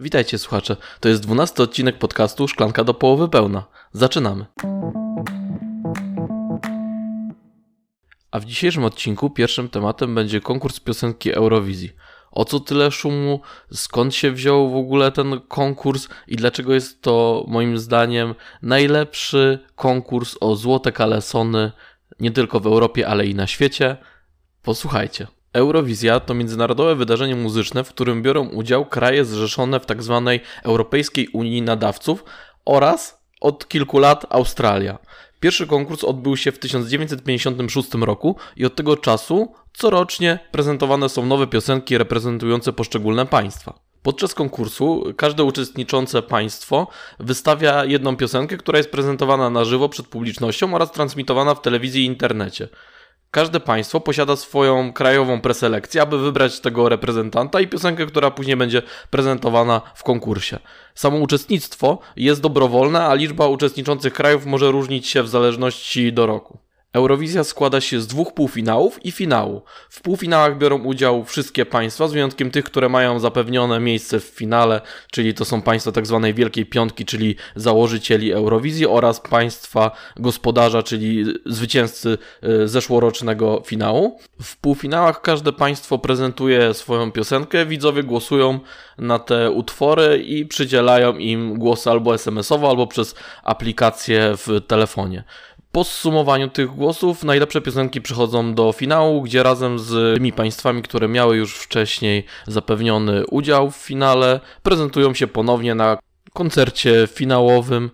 Witajcie słuchacze, to jest dwunasty odcinek podcastu Szklanka do połowy pełna. Zaczynamy. A w dzisiejszym odcinku pierwszym tematem będzie konkurs piosenki Eurowizji. O co tyle szumu, skąd się wziął w ogóle ten konkurs i dlaczego jest to moim zdaniem najlepszy konkurs o złote kalesony nie tylko w Europie, ale i na świecie? Posłuchajcie. Eurowizja to międzynarodowe wydarzenie muzyczne, w którym biorą udział kraje zrzeszone w tzw. Tak Europejskiej Unii Nadawców oraz od kilku lat Australia. Pierwszy konkurs odbył się w 1956 roku i od tego czasu corocznie prezentowane są nowe piosenki reprezentujące poszczególne państwa. Podczas konkursu każde uczestniczące państwo wystawia jedną piosenkę, która jest prezentowana na żywo przed publicznością oraz transmitowana w telewizji i internecie. Każde państwo posiada swoją krajową preselekcję, aby wybrać tego reprezentanta i piosenkę, która później będzie prezentowana w konkursie. Samo uczestnictwo jest dobrowolne, a liczba uczestniczących krajów może różnić się w zależności do roku. Eurowizja składa się z dwóch półfinałów i finału. W półfinałach biorą udział wszystkie państwa, z wyjątkiem tych, które mają zapewnione miejsce w finale, czyli to są państwa tzw. Tak Wielkiej Piątki, czyli założycieli Eurowizji oraz państwa gospodarza, czyli zwycięzcy e, zeszłorocznego finału. W półfinałach każde państwo prezentuje swoją piosenkę, widzowie głosują na te utwory i przydzielają im głos albo SMS-owo, albo przez aplikację w telefonie. Po zsumowaniu tych głosów najlepsze piosenki przychodzą do finału, gdzie razem z tymi państwami, które miały już wcześniej zapewniony udział w finale, prezentują się ponownie na koncercie finałowym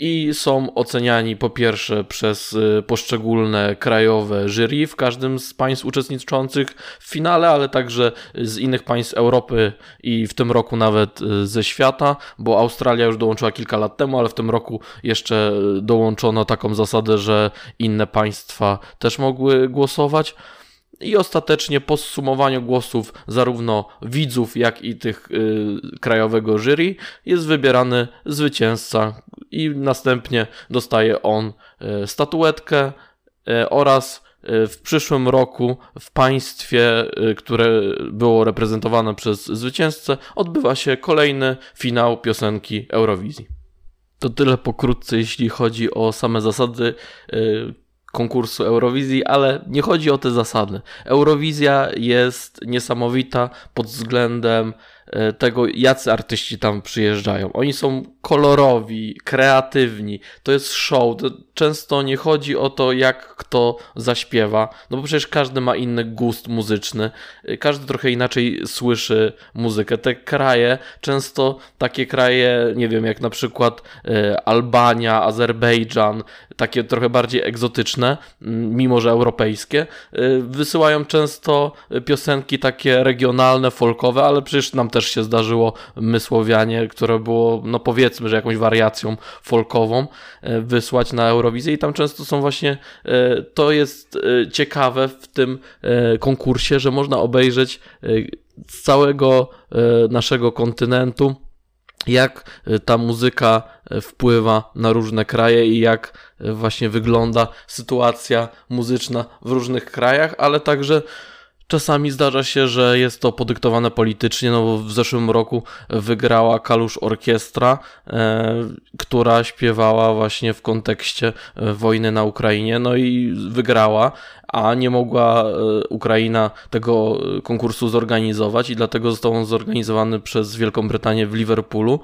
i są oceniani po pierwsze przez y, poszczególne krajowe jury w każdym z państw uczestniczących w finale, ale także z innych państw Europy i w tym roku nawet y, ze świata, bo Australia już dołączyła kilka lat temu, ale w tym roku jeszcze dołączono taką zasadę, że inne państwa też mogły głosować. I ostatecznie po zsumowaniu głosów zarówno widzów, jak i tych y, krajowego jury jest wybierany zwycięzca i następnie dostaje on y, statuetkę y, oraz y, w przyszłym roku w państwie, y, które było reprezentowane przez zwycięzcę, odbywa się kolejny finał piosenki Eurowizji. To tyle pokrótce, jeśli chodzi o same zasady y, konkursu Eurowizji, ale nie chodzi o te zasady. Eurowizja jest niesamowita pod względem e, tego, jacy artyści tam przyjeżdżają. Oni są kolorowi, kreatywni, to jest show. To często nie chodzi o to, jak kto zaśpiewa, no bo przecież każdy ma inny gust muzyczny, każdy trochę inaczej słyszy muzykę. Te kraje, często takie kraje, nie wiem, jak na przykład e, Albania, Azerbejdżan, takie trochę bardziej egzotyczne, mimo że europejskie, e, wysyłają często piosenki takie regionalne, folkowe, ale przecież nam też się zdarzyło Mysłowianie, które było, no powiedzmy, że jakąś wariacją folkową wysłać na Eurowizję i tam często są właśnie, e, to jest e, ciekawe w tym konkursie, że można obejrzeć z całego naszego kontynentu jak ta muzyka wpływa na różne kraje i jak właśnie wygląda sytuacja muzyczna w różnych krajach, ale także Czasami zdarza się, że jest to podyktowane politycznie, no bo w zeszłym roku wygrała Kalusz Orkiestra, e, która śpiewała właśnie w kontekście e, wojny na Ukrainie, no i wygrała, a nie mogła e, Ukraina tego konkursu zorganizować i dlatego został on zorganizowany przez Wielką Brytanię w Liverpoolu,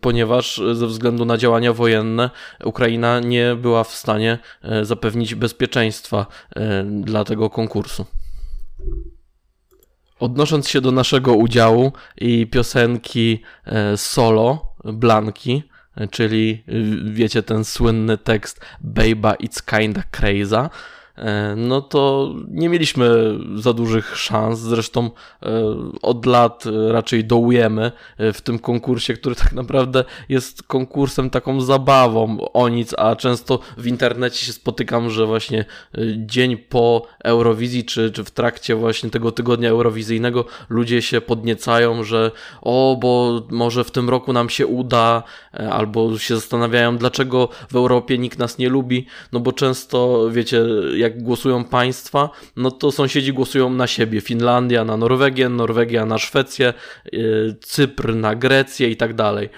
ponieważ ze względu na działania wojenne Ukraina nie była w stanie e, zapewnić bezpieczeństwa e, dla tego konkursu. Odnosząc się do naszego udziału i piosenki e, solo Blanki, e, czyli wiecie ten słynny tekst Baby It's Kinda Crazy, no to nie mieliśmy za dużych szans. Zresztą e, od lat raczej dołujemy e, w tym konkursie, który tak naprawdę jest konkursem taką zabawą o nic, a często w internecie się spotykam, że właśnie dzień po Eurowizji, czy, czy w trakcie właśnie tego tygodnia eurowizyjnego ludzie się podniecają, że o, bo może w tym roku nam się uda, albo się zastanawiają, dlaczego w Europie nikt nas nie lubi, no bo często, wiecie, jak jak głosują państwa, no to sąsiedzi głosują na siebie. Finlandia na Norwegię, Norwegia na Szwecję, Cypr na Grecję i tak dalej.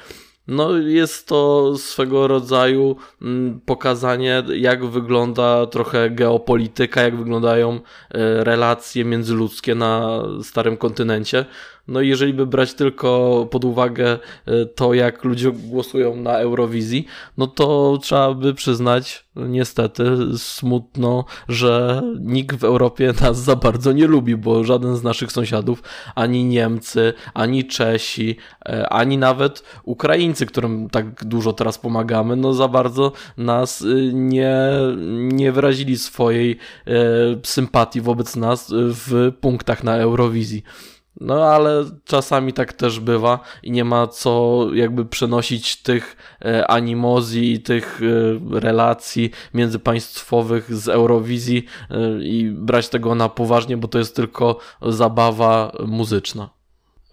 No, jest to swego rodzaju mm, pokazanie, jak wygląda trochę geopolityka, jak wyglądają e, relacje międzyludzkie na starym kontynencie. No i jeżeli by brać tylko pod uwagę e, to, jak ludzie głosują na Eurowizji, no to trzeba by przyznać, niestety, smutno, że nikt w Europie nas za bardzo nie lubi, bo żaden z naszych sąsiadów, ani Niemcy, ani Czesi, e, ani nawet Ukraińcy, którym tak dużo teraz pomagamy, no za bardzo nas e, nie, nie wyrazili swojej sympatii wobec nas w punktach na Eurowizji. No ale czasami tak też bywa i nie ma co jakby przenosić tych e, animozji i tych e, relacji międzypaństwowych z Eurowizji e, i brać tego na poważnie, bo to jest tylko zabawa muzyczna.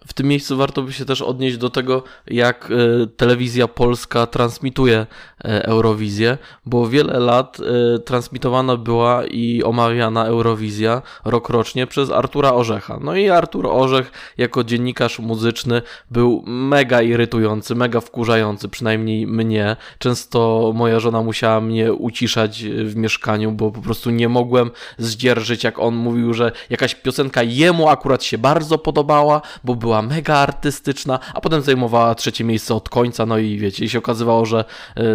W tym miejscu warto by się też odnieść do tego, jak e, telewizja polska transmituje e, Eurowizję, bo wiele lat e, transmitowana była i omawiana Eurowizja rokrocznie przez Artura Orzecha. No i Artur Orzech jako dziennikarz muzyczny był mega irytujący, mega wkurzający, przynajmniej mnie. Często moja żona musiała mnie uciszać w mieszkaniu, bo po prostu nie mogłem zdzierżyć, jak on mówił, że jakaś piosenka jemu akurat się bardzo podobała, bo była była mega artystyczna, a potem zajmowała trzecie miejsce od końca, no i wiecie, i się okazywało, że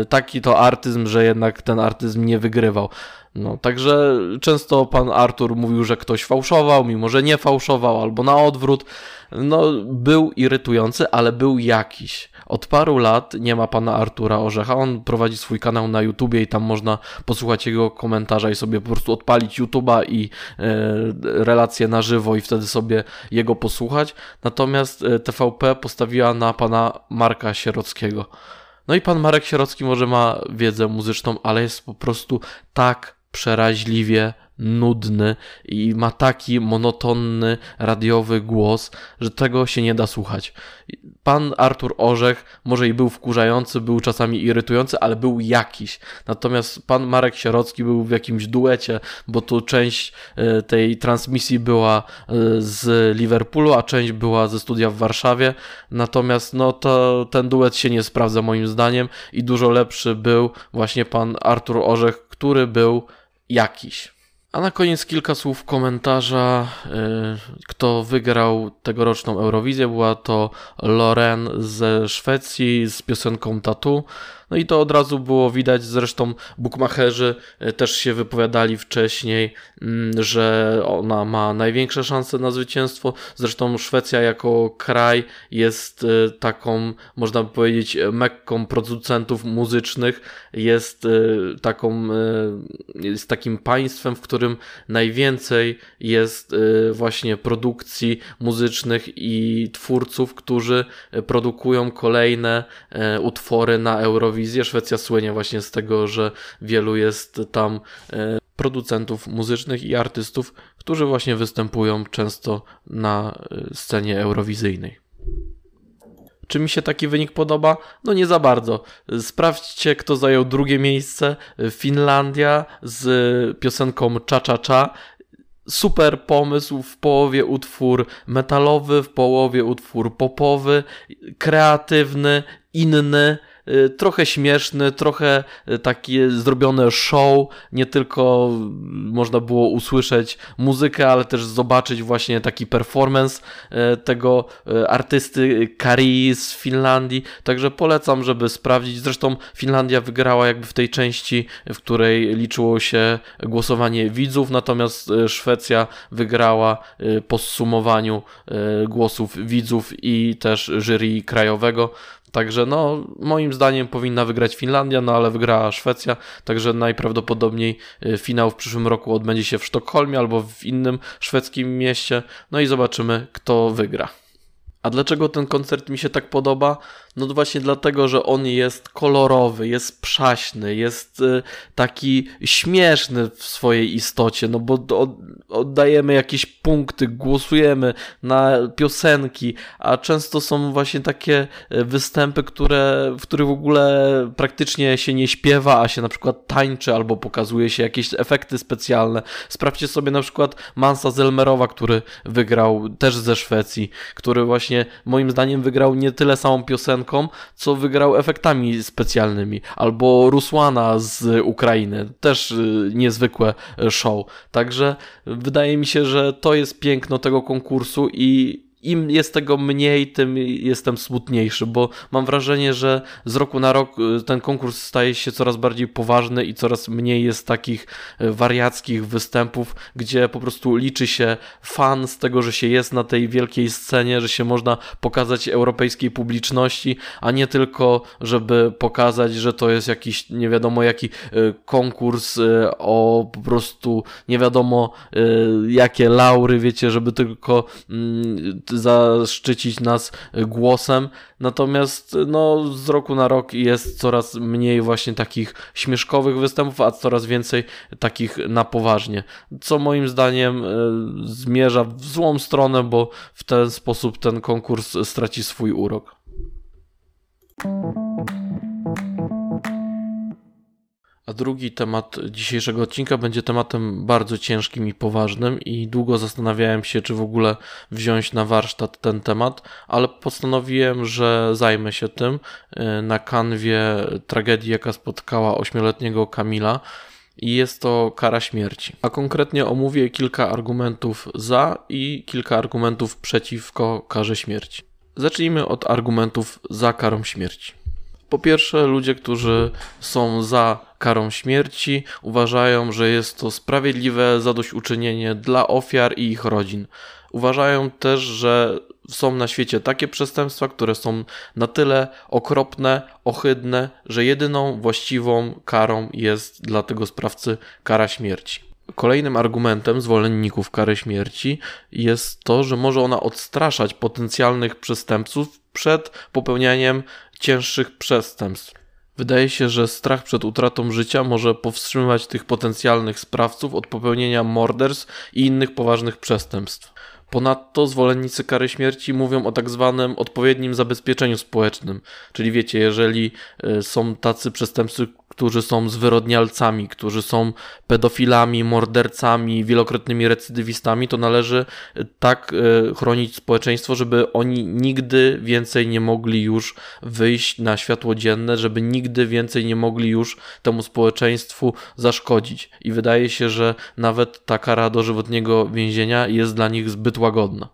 y, taki to artyzm, że jednak ten artyzm nie wygrywał. No, także często pan Artur mówił, że ktoś fałszował, mimo że nie fałszował, albo na odwrót. No, był irytujący, ale był jakiś. Od paru lat nie ma pana Artura Orzecha. On prowadzi swój kanał na YouTubie i tam można posłuchać jego komentarza i sobie po prostu odpalić YouTuba i e, relacje na żywo i wtedy sobie jego posłuchać. Natomiast e, TVP postawiła na pana Marka Sierockiego. No i pan Marek Sierocki może ma wiedzę muzyczną, ale jest po prostu tak przeraźliwie nudny i ma taki monotonny radiowy głos, że tego się nie da słuchać. Pan Artur Orzech może i był wkurzający, był czasami irytujący, ale był jakiś. Natomiast pan Marek Sierocki był w jakimś duecie, bo tu część e, tej transmisji była e, z Liverpoolu, a część była ze studia w Warszawie. Natomiast no to ten duet się nie sprawdza moim zdaniem i dużo lepszy był właśnie pan Artur Orzech, który był jakiś. A na koniec kilka słów komentarza, y, kto wygrał tegoroczną Eurowizję. Była to Loren ze Szwecji z piosenką Tattoo. No i to od razu było widać, zresztą bookmacherzy e, też się wypowiadali wcześniej, mm, że ona ma największe szanse na zwycięstwo. Zresztą Szwecja jako kraj jest e, taką, można by powiedzieć, mekką producentów muzycznych, jest e, taką, jest takim państwem, w którym najwięcej jest właśnie produkcji muzycznych i twórców, którzy produkują kolejne utwory na Eurowizję Eurowizję. Szwecja słynie właśnie z tego, że wielu jest tam e, producentów muzycznych i artystów, którzy właśnie występują często na e, scenie eurowizyjnej. Czy mi się taki wynik podoba? No nie za bardzo. Sprawdźcie, kto zajął drugie miejsce. Finlandia z piosenką Cha Cha Cha. Super pomysł, w połowie utwór metalowy, w połowie utwór popowy, kreatywny, inny. Y, trochę śmieszny, trochę y, takie zrobione show, nie tylko można było usłyszeć muzykę, ale też zobaczyć właśnie taki performance y, tego artysty Kari z Finlandii, także polecam, żeby sprawdzić. Zresztą Finlandia wygrała jakby w tej części, w której liczyło się głosowanie widzów, natomiast Szwecja wygrała po zsumowaniu głosów widzów i też jury krajowego. Także no, moim zdaniem powinna wygrać Finlandia, no ale wygrała Szwecja, także najprawdopodobniej y, finał w przyszłym roku odbędzie się w Sztokholmie albo w innym szwedzkim mieście. No i zobaczymy, kto wygra. A dlaczego ten koncert mi się tak podoba? No właśnie dlatego, że on jest kolorowy, jest przaśny, jest y, taki śmieszny w swojej istocie, no bo oddajemy jakieś punkty, głosujemy na piosenki, a często są właśnie takie y, występy, które, w których w ogóle praktycznie się nie śpiewa, a się na przykład tańczy albo pokazuje się jakieś efekty specjalne. Sprawdźcie sobie na przykład Mansa Zelmerowa, który wygrał też ze Szwecji, który właśnie moim zdaniem wygrał nie tyle samą co wygrał efektami specjalnymi. Albo Rusłana z Ukrainy, też y, niezwykłe show. Także wydaje mi się, że to jest piękno tego konkursu i im jest tego mniej, tym jestem smutniejszy, bo mam wrażenie, że z roku na rok y, ten konkurs staje się coraz bardziej poważny i coraz mniej jest takich y, wariackich występów, gdzie po prostu liczy się fan z tego, że się jest na tej wielkiej scenie, że się można pokazać europejskiej publiczności, a nie tylko, żeby pokazać, że to jest jakiś nie wiadomo jaki y, konkurs o po prostu nie wiadomo jakie laury, wiecie, żeby tylko mm, zaszczycić nas głosem, natomiast no, z roku na rok jest coraz mniej właśnie takich śmieszkowych występów, a coraz więcej takich na poważnie, co moim zdaniem e, zmierza w złą stronę, bo w ten sposób ten konkurs straci swój urok. A drugi temat dzisiejszego odcinka będzie tematem bardzo ciężkim i poważnym i długo zastanawiałem się, czy w ogóle wziąć na warsztat ten temat, ale postanowiłem, że zajmę się tym y, na kanwie tragedii, jaka spotkała ośmioletniego Kamila i jest to kara śmierci. A konkretnie omówię kilka argumentów za i kilka argumentów przeciwko karze śmierci. Zacznijmy od argumentów za karą śmierci. Po pierwsze, ludzie, którzy są za karą śmierci, uważają, że jest to sprawiedliwe zadośćuczynienie dla ofiar i ich rodzin. Uważają też, że są na świecie takie przestępstwa, które są na tyle okropne, ohydne, że jedyną właściwą karą jest dla tego sprawcy kara śmierci. Kolejnym argumentem zwolenników kary śmierci jest to, że może ona odstraszać potencjalnych przestępców przed popełnianiem cięższych przestępstw. Wydaje się, że strach przed utratą życia może powstrzymywać tych potencjalnych sprawców od popełnienia morderstw i innych poważnych przestępstw. Ponadto zwolennicy kary śmierci mówią o tak zwanym odpowiednim zabezpieczeniu społecznym. Czyli wiecie, jeżeli e, są tacy przestępcy, którzy są zwyrodnialcami, którzy są pedofilami, mordercami, wielokrotnymi recydywistami, to należy e, tak e, chronić społeczeństwo, żeby oni nigdy więcej nie mogli już wyjść na światło dzienne, żeby nigdy więcej nie mogli już temu społeczeństwu zaszkodzić. I wydaje się, że nawet ta kara dożywotniego więzienia jest dla nich zbyt łagodna.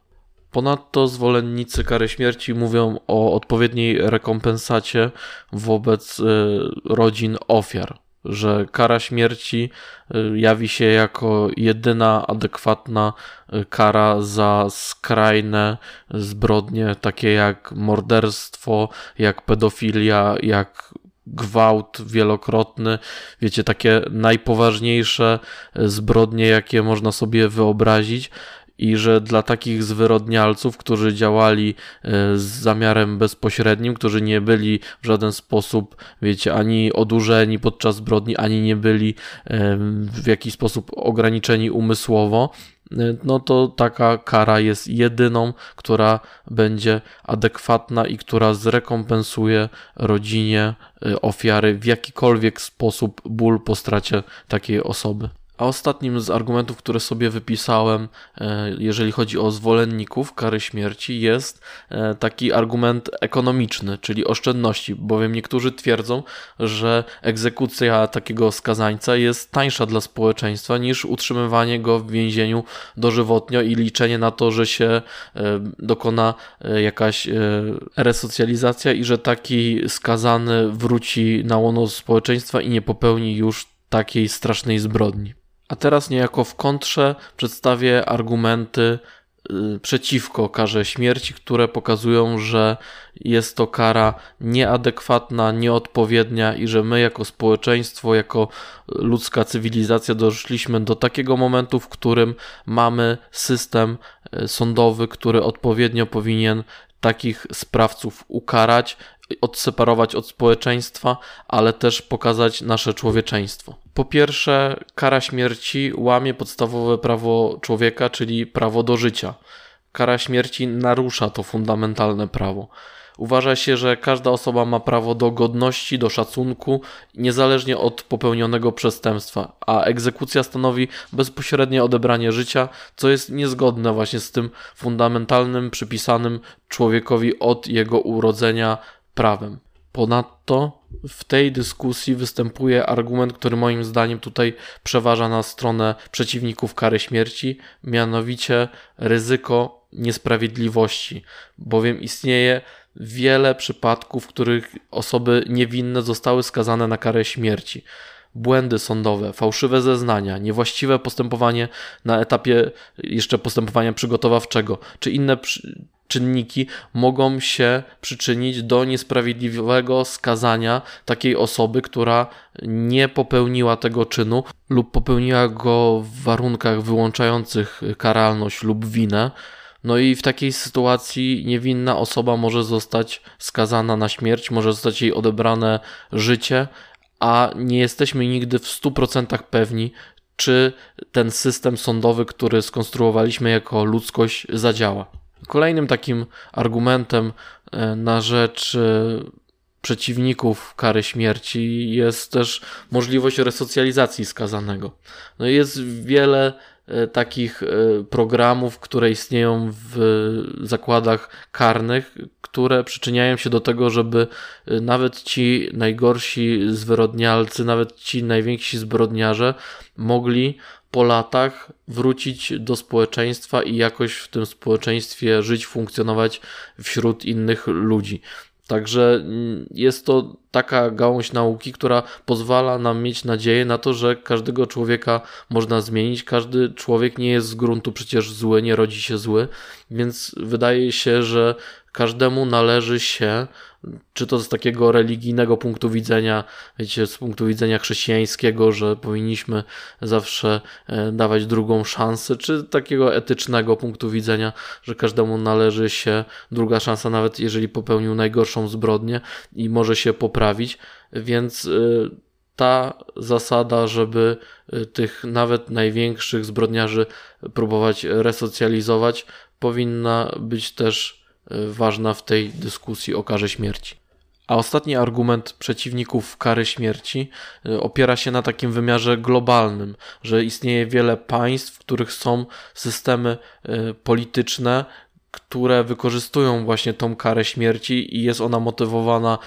Ponadto zwolennicy kary śmierci mówią o odpowiedniej rekompensacie wobec y, rodzin ofiar, że kara śmierci y, jawi się jako jedyna adekwatna y, kara za skrajne zbrodnie, takie jak morderstwo, jak pedofilia, jak gwałt wielokrotny, wiecie, takie najpoważniejsze zbrodnie, jakie można sobie wyobrazić, i że dla takich zwyrodnialców, którzy działali e, z zamiarem bezpośrednim, którzy nie byli w żaden sposób, wiecie, ani odurzeni podczas zbrodni, ani nie byli w jakiś sposób ograniczeni umysłowo, e, no to taka kara jest jedyną, która będzie adekwatna i która zrekompensuje rodzinie e, ofiary w jakikolwiek sposób ból po stracie takiej osoby. A ostatnim z argumentów, które sobie wypisałem, e, jeżeli chodzi o zwolenników kary śmierci, jest e, taki argument ekonomiczny, czyli oszczędności, bowiem niektórzy twierdzą, że egzekucja takiego skazańca jest tańsza dla społeczeństwa niż utrzymywanie go w więzieniu dożywotnio i liczenie na to, że się e, dokona jakaś resocjalizacja i że taki skazany wróci na łono społeczeństwa i nie popełni już takiej strasznej zbrodni. A teraz niejako w kontrze przedstawię argumenty y, przeciwko karze śmierci, które pokazują, że jest to kara nieadekwatna, nieodpowiednia i że my jako społeczeństwo, jako ludzka cywilizacja doszliśmy do takiego momentu, w którym mamy system y, sądowy, który odpowiednio powinien takich sprawców ukarać odseparować od społeczeństwa, ale też pokazać nasze człowieczeństwo. Po pierwsze, kara śmierci łamie podstawowe prawo człowieka, czyli prawo do życia. Kara śmierci narusza to fundamentalne prawo. Uważa się, że każda osoba ma prawo do godności, do szacunku, niezależnie od popełnionego przestępstwa, a egzekucja stanowi bezpośrednie odebranie życia, co jest niezgodne właśnie z tym fundamentalnym, przypisanym człowiekowi od jego urodzenia prawem. Ponadto w tej dyskusji występuje argument, który moim zdaniem tutaj przeważa na stronę przeciwników kary śmierci, mianowicie ryzyko niesprawiedliwości, bowiem istnieje wiele przypadków, w których osoby niewinne zostały skazane na karę śmierci. Błędy sądowe, fałszywe zeznania, niewłaściwe postępowanie na etapie jeszcze postępowania przygotowawczego, czy inne czynniki mogą się przyczynić do niesprawiedliwego skazania takiej osoby, która nie popełniła tego czynu lub popełniła go w warunkach wyłączających karalność lub winę. No i w takiej sytuacji niewinna osoba może zostać skazana na śmierć, może zostać jej odebrane życie, a nie jesteśmy nigdy w 100% pewni, czy ten system sądowy, który skonstruowaliśmy jako ludzkość, zadziała. Kolejnym takim argumentem e, na rzecz e, przeciwników kary śmierci jest też możliwość resocjalizacji skazanego. No jest wiele E, takich programów, które istnieją w zakładach karnych, które przyczyniają się do tego, żeby nawet ci najgorsi zwyrodnialcy, nawet ci najwięksi zbrodniarze mogli po latach wrócić do społeczeństwa i jakoś w tym społeczeństwie żyć, funkcjonować wśród innych ludzi. Także mm, jest to taka gałąź nauki, która pozwala nam mieć nadzieję na to, że każdego człowieka można zmienić. Każdy człowiek nie jest z gruntu przecież zły, nie rodzi się zły, więc wydaje się, że każdemu należy się czy to z takiego religijnego punktu widzenia, wiecie, z punktu widzenia chrześcijańskiego, że powinniśmy zawsze e, dawać drugą szansę, czy takiego etycznego punktu widzenia, że każdemu należy się druga szansa, nawet jeżeli popełnił najgorszą zbrodnię i może się poprawić, więc e, ta zasada, żeby e, tych nawet największych zbrodniarzy próbować resocjalizować, powinna być też ważna w tej dyskusji o karze śmierci. A ostatni argument przeciwników kary śmierci y, opiera się na takim wymiarze globalnym, że istnieje wiele państw, w których są systemy y, polityczne, które wykorzystują właśnie tą karę śmierci i jest ona motywowana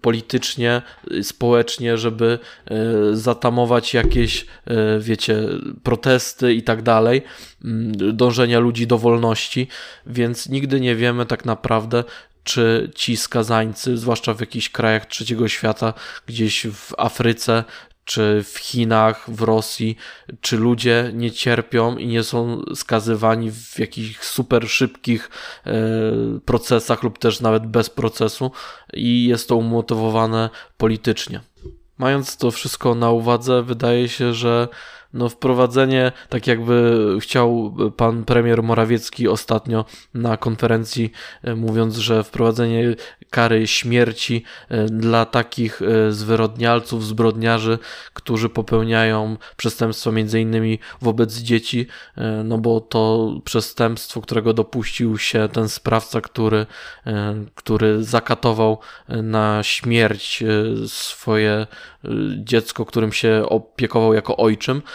politycznie, społecznie, żeby e, zatamować jakieś, e, wiecie, protesty i tak dalej, mm, dążenia ludzi do wolności, więc nigdy nie wiemy tak naprawdę, czy ci skazańcy, zwłaszcza w jakichś krajach trzeciego świata, gdzieś w Afryce, czy w Chinach, w Rosji, czy ludzie nie cierpią i nie są skazywani w jakichś super szybkich e, procesach lub też nawet bez procesu i jest to umotywowane politycznie. Mając to wszystko na uwadze, wydaje się, że no wprowadzenie, tak jakby chciał pan premier Morawiecki ostatnio na konferencji, e, mówiąc, że wprowadzenie kary śmierci e, dla takich e, zwyrodnialców, zbrodniarzy, którzy popełniają przestępstwa między innymi wobec dzieci, no bo to przestępstwo, którego dopuścił się ten sprawca, który, który zakatował na śmierć swoje dziecko, którym się opiekował jako ojczym,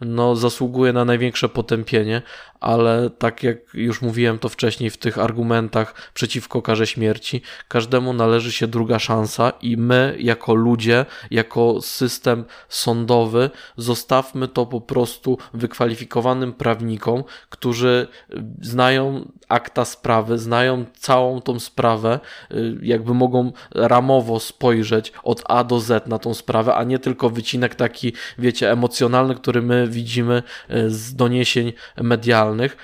no, zasługuje na największe potępienie, ale tak jak już mówiłem to wcześniej w tych argumentach przeciwko karze śmierci, każdemu należy się druga szansa i my, jako ludzie, jako system sądowy, zostawmy to po prostu wykwalifikowanym prawnikom, którzy znają akta sprawy, znają całą tą sprawę, y, jakby mogą ramowo spojrzeć od A do Z na tą sprawę, a nie tylko wycinek taki, wiecie, emocjonalny, który my widzimy y, z doniesień medialnych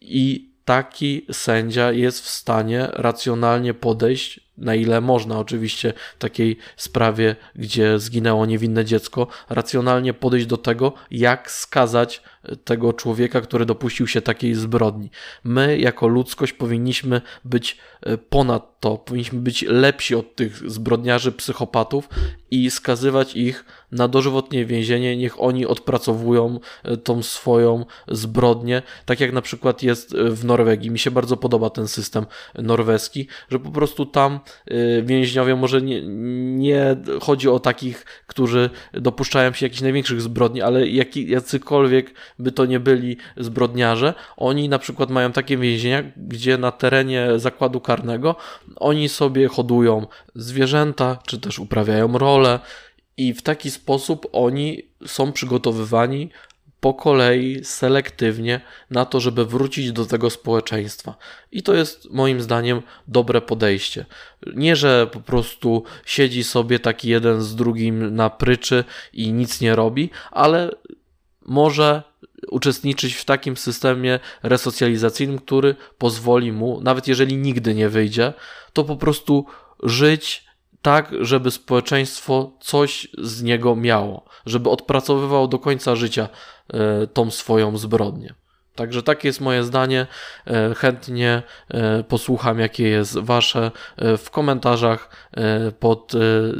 i taki sędzia jest w stanie racjonalnie podejść na ile można oczywiście takiej sprawie, gdzie zginęło niewinne dziecko, racjonalnie podejść do tego, jak skazać tego człowieka, który dopuścił się takiej zbrodni. My, jako ludzkość, powinniśmy być e, ponad to, powinniśmy być lepsi od tych zbrodniarzy, psychopatów i skazywać ich na dożywotnie więzienie. Niech oni odpracowują e, tą swoją zbrodnię, tak jak na przykład jest e, w Norwegii. Mi się bardzo podoba ten system norweski, że po prostu tam więźniowie, może nie, nie chodzi o takich, którzy dopuszczają się jakichś największych zbrodni, ale jak, jacykolwiek by to nie byli zbrodniarze, oni na przykład mają takie więzienia, gdzie na terenie zakładu karnego oni sobie hodują zwierzęta, czy też uprawiają role i w taki sposób oni są przygotowywani po kolei selektywnie na to, żeby wrócić do tego społeczeństwa. I to jest moim zdaniem dobre podejście. Nie, że po prostu siedzi sobie taki jeden z drugim na pryczy i nic nie robi, ale może uczestniczyć w takim systemie resocjalizacyjnym, który pozwoli mu, nawet jeżeli nigdy nie wyjdzie, to po prostu żyć tak, żeby społeczeństwo coś z niego miało, żeby odpracowywał do końca życia e, tą swoją zbrodnię. Także takie jest moje zdanie. E, chętnie e, posłucham, jakie jest Wasze w komentarzach pod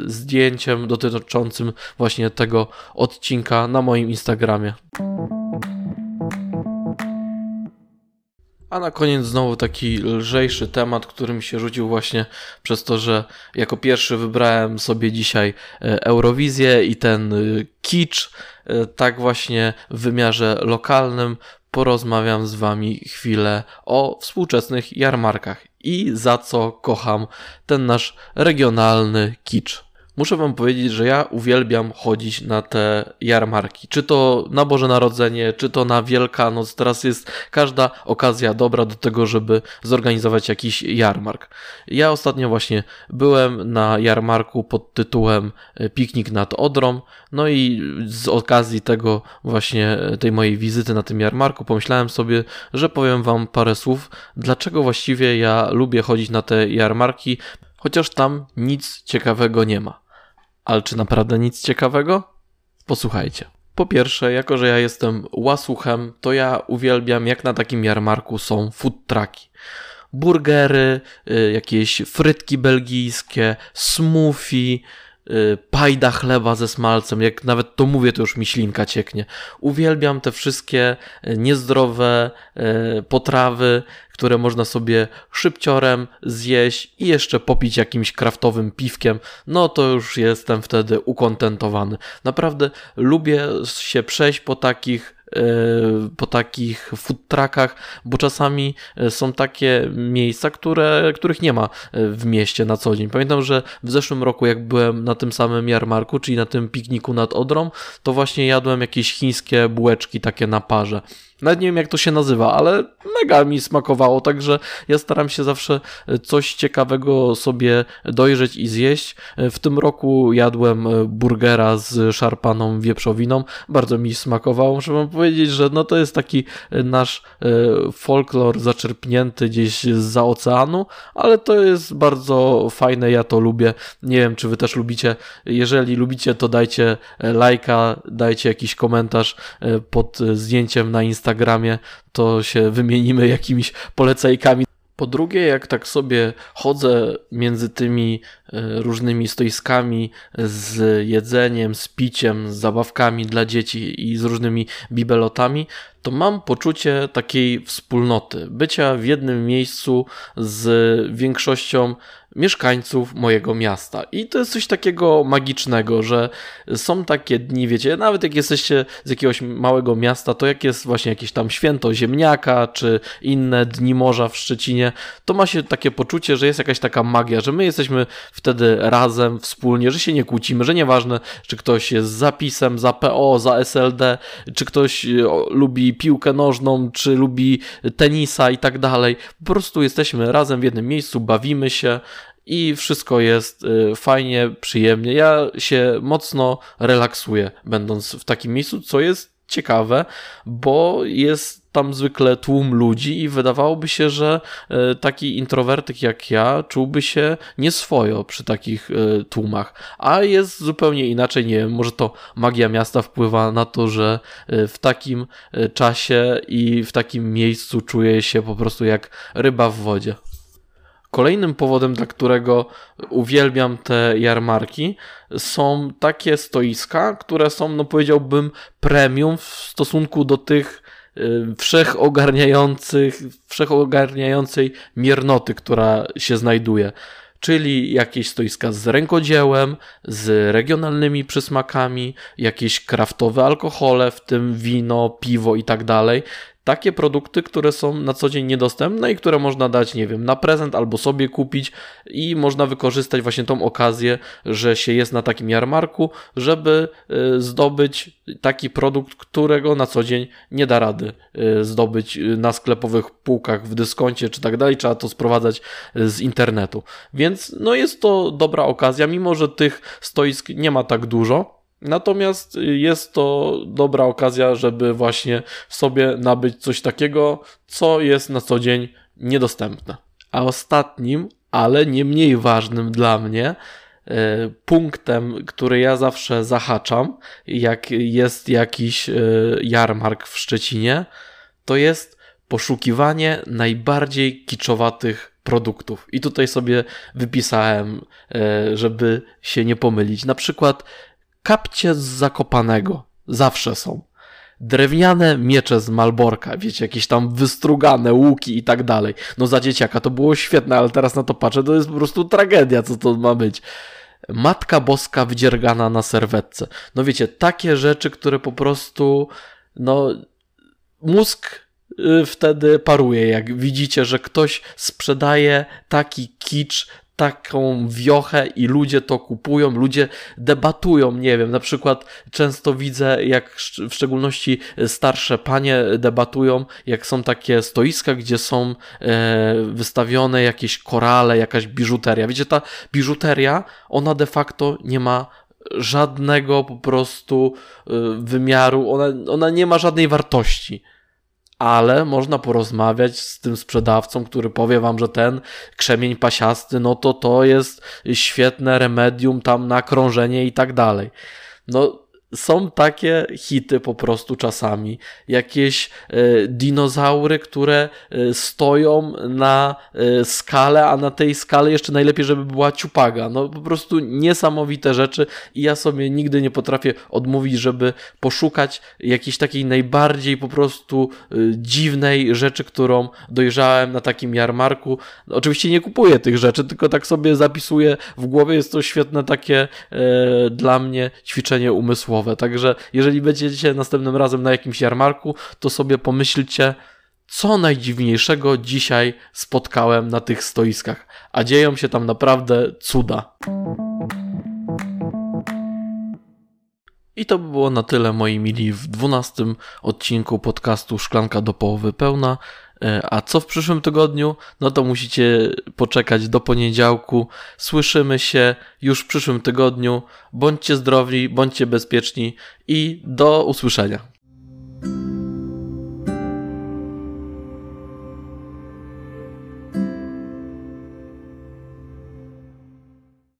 zdjęciem dotyczącym właśnie tego odcinka na moim Instagramie. A na koniec znowu taki lżejszy temat, który mi się rzucił właśnie przez to, że jako pierwszy wybrałem sobie dzisiaj e, Eurowizję i ten e, kicz, e, tak właśnie w wymiarze lokalnym porozmawiam z Wami chwilę o współczesnych jarmarkach i za co kocham ten nasz regionalny kicz. Muszę wam powiedzieć, że ja uwielbiam chodzić na te jarmarki. Czy to na Boże Narodzenie, czy to na Wielkanoc. Teraz jest każda okazja dobra do tego, żeby zorganizować jakiś jarmark. Ja ostatnio właśnie byłem na jarmarku pod tytułem e, Piknik nad Odrą. No i z okazji tego właśnie, e, tej mojej wizyty na tym jarmarku pomyślałem sobie, że powiem wam parę słów, dlaczego właściwie ja lubię chodzić na te jarmarki, chociaż tam nic ciekawego nie ma. Ale czy naprawdę nic ciekawego? Posłuchajcie. Po pierwsze, jako że ja jestem łasuchem, to ja uwielbiam, jak na takim jarmarku są food trucki. Burgery, y, jakieś frytki belgijskie, smoothie, Y, pajda chleba ze smalcem, jak nawet to mówię, to już mi ślinka cieknie. Uwielbiam te wszystkie y, niezdrowe potrawy, które można sobie szybciorem zjeść i jeszcze popić jakimś kraftowym piwkiem, no to już jestem wtedy ukontentowany. Naprawdę lubię się przejść po takich E, po takich food truckach, bo czasami e, są takie miejsca, które, których nie ma e, w mieście na co dzień. Pamiętam, że w zeszłym roku, jak byłem na tym samym jarmarku, czyli na tym pikniku nad Odrą, to właśnie jadłem jakieś chińskie bułeczki takie na parze. Nawet nie wiem, jak to się nazywa, ale mega mi smakowało, także ja staram się zawsze coś ciekawego sobie dojrzeć i zjeść. W tym roku jadłem burgera z szarpaną wieprzowiną. Bardzo mi smakowało. Muszę wam powiedzieć, że no to jest taki nasz e, folklor zaczerpnięty gdzieś z oceanu, ale to jest bardzo fajne, ja to lubię. Nie wiem, czy wy też lubicie. Jeżeli lubicie, to dajcie lajka, dajcie jakiś komentarz e, pod zdjęciem na Instagramie Instagramie, to się wymienimy jakimiś polecajkami. Po drugie, jak tak sobie chodzę między tymi e, różnymi stoiskami z jedzeniem, z piciem, z zabawkami dla dzieci i z różnymi bibelotami, to mam poczucie takiej wspólnoty, bycia w jednym miejscu z większością mieszkańców mojego miasta. I to jest coś takiego magicznego, że są takie dni, wiecie, nawet jak jesteście z jakiegoś małego miasta, to jak jest właśnie jakieś tam święto ziemniaka, czy inne dni morza w Szczecinie, to ma się takie poczucie, że jest jakaś taka magia, że my jesteśmy wtedy razem, wspólnie, że się nie kłócimy, że nieważne, czy ktoś jest za PiSem, za PO, za SLD, czy ktoś lubi piłkę nożną, czy lubi tenisa i tak dalej. Po prostu jesteśmy razem w jednym miejscu, bawimy się, i wszystko jest y, fajnie, przyjemnie. Ja się mocno relaksuję, będąc w takim miejscu, co jest ciekawe, bo jest tam zwykle tłum ludzi i wydawałoby się, że e, taki introwertyk jak ja czułby się nieswojo przy takich e, tłumach, a jest zupełnie inaczej, nie wiem, może to magia miasta wpływa na to, że e, w takim czasie i w takim miejscu czuję się po prostu jak ryba w wodzie. Kolejnym powodem, dla którego uwielbiam te jarmarki, są takie stoiska, które są, no powiedziałbym, premium w stosunku do tych wszechogarniających, wszechogarniającej miernoty, która się znajduje. Czyli jakieś stoiska z rękodziełem, z regionalnymi przysmakami, jakieś kraftowe alkohole, w tym wino, piwo i tak dalej takie produkty, które są na co dzień niedostępne i które można dać, nie wiem, na prezent albo sobie kupić i można wykorzystać właśnie tą okazję, że się jest na takim jarmarku, żeby y, zdobyć taki produkt, którego na co dzień nie da rady y, zdobyć y, na sklepowych półkach w dyskoncie czy tak dalej, trzeba to sprowadzać z internetu. Więc no jest to dobra okazja, mimo że tych stoisk nie ma tak dużo, Natomiast jest to dobra okazja, żeby właśnie sobie nabyć coś takiego, co jest na co dzień niedostępne. A ostatnim, ale nie mniej ważnym dla mnie, e, punktem, który ja zawsze zahaczam, jak jest jakiś e, jarmark w Szczecinie, to jest poszukiwanie najbardziej kiczowatych produktów. I tutaj sobie wypisałem, e, żeby się nie pomylić. Na przykład kapcie z Zakopanego. Zawsze są. Drewniane miecze z Malborka, wiecie, jakieś tam wystrugane łuki i tak dalej. No za dzieciaka to było świetne, ale teraz na to patrzę, to jest po prostu tragedia, co to ma być. Matka Boska wydziergana na serwetce. No wiecie, takie rzeczy, które po prostu, no, mózg y, wtedy paruje, jak widzicie, że ktoś sprzedaje taki kicz, taką wiochę i ludzie to kupują, ludzie debatują, nie wiem, na przykład często widzę, jak w szczególności starsze panie debatują, jak są takie stoiska, gdzie są e, wystawione jakieś korale, jakaś biżuteria. Wiecie, ta biżuteria, ona de facto nie ma żadnego po prostu e, wymiaru, ona, ona nie ma żadnej wartości ale można porozmawiać z tym sprzedawcą, który powie wam, że ten krzemień pasiasty, no to to jest świetne remedium tam na krążenie i tak dalej. No, są takie hity po prostu czasami. Jakieś e, dinozaury, które e, stoją na e, skale, a na tej skale jeszcze najlepiej, żeby była ciupaga. No po prostu niesamowite rzeczy i ja sobie nigdy nie potrafię odmówić, żeby poszukać jakiejś takiej najbardziej po prostu dziwnej rzeczy, którą dojrzałem na takim jarmarku. Oczywiście nie kupuję tych rzeczy, tylko tak sobie zapisuję w głowie. Jest to świetne takie dla mnie ćwiczenie umysłowe. Także jeżeli będziecie następnym razem na jakimś jarmarku, to sobie pomyślcie, co najdziwniejszego dzisiaj spotkałem na tych stoiskach. A dzieją się tam naprawdę cuda. I to by było na tyle, moi mili, w dwunastym odcinku podcastu Szklanka do połowy pełna. E, a co w przyszłym tygodniu? No to musicie poczekać do poniedziałku. Słyszymy się już w przyszłym tygodniu. Bądźcie zdrowi, bądźcie bezpieczni i do usłyszenia.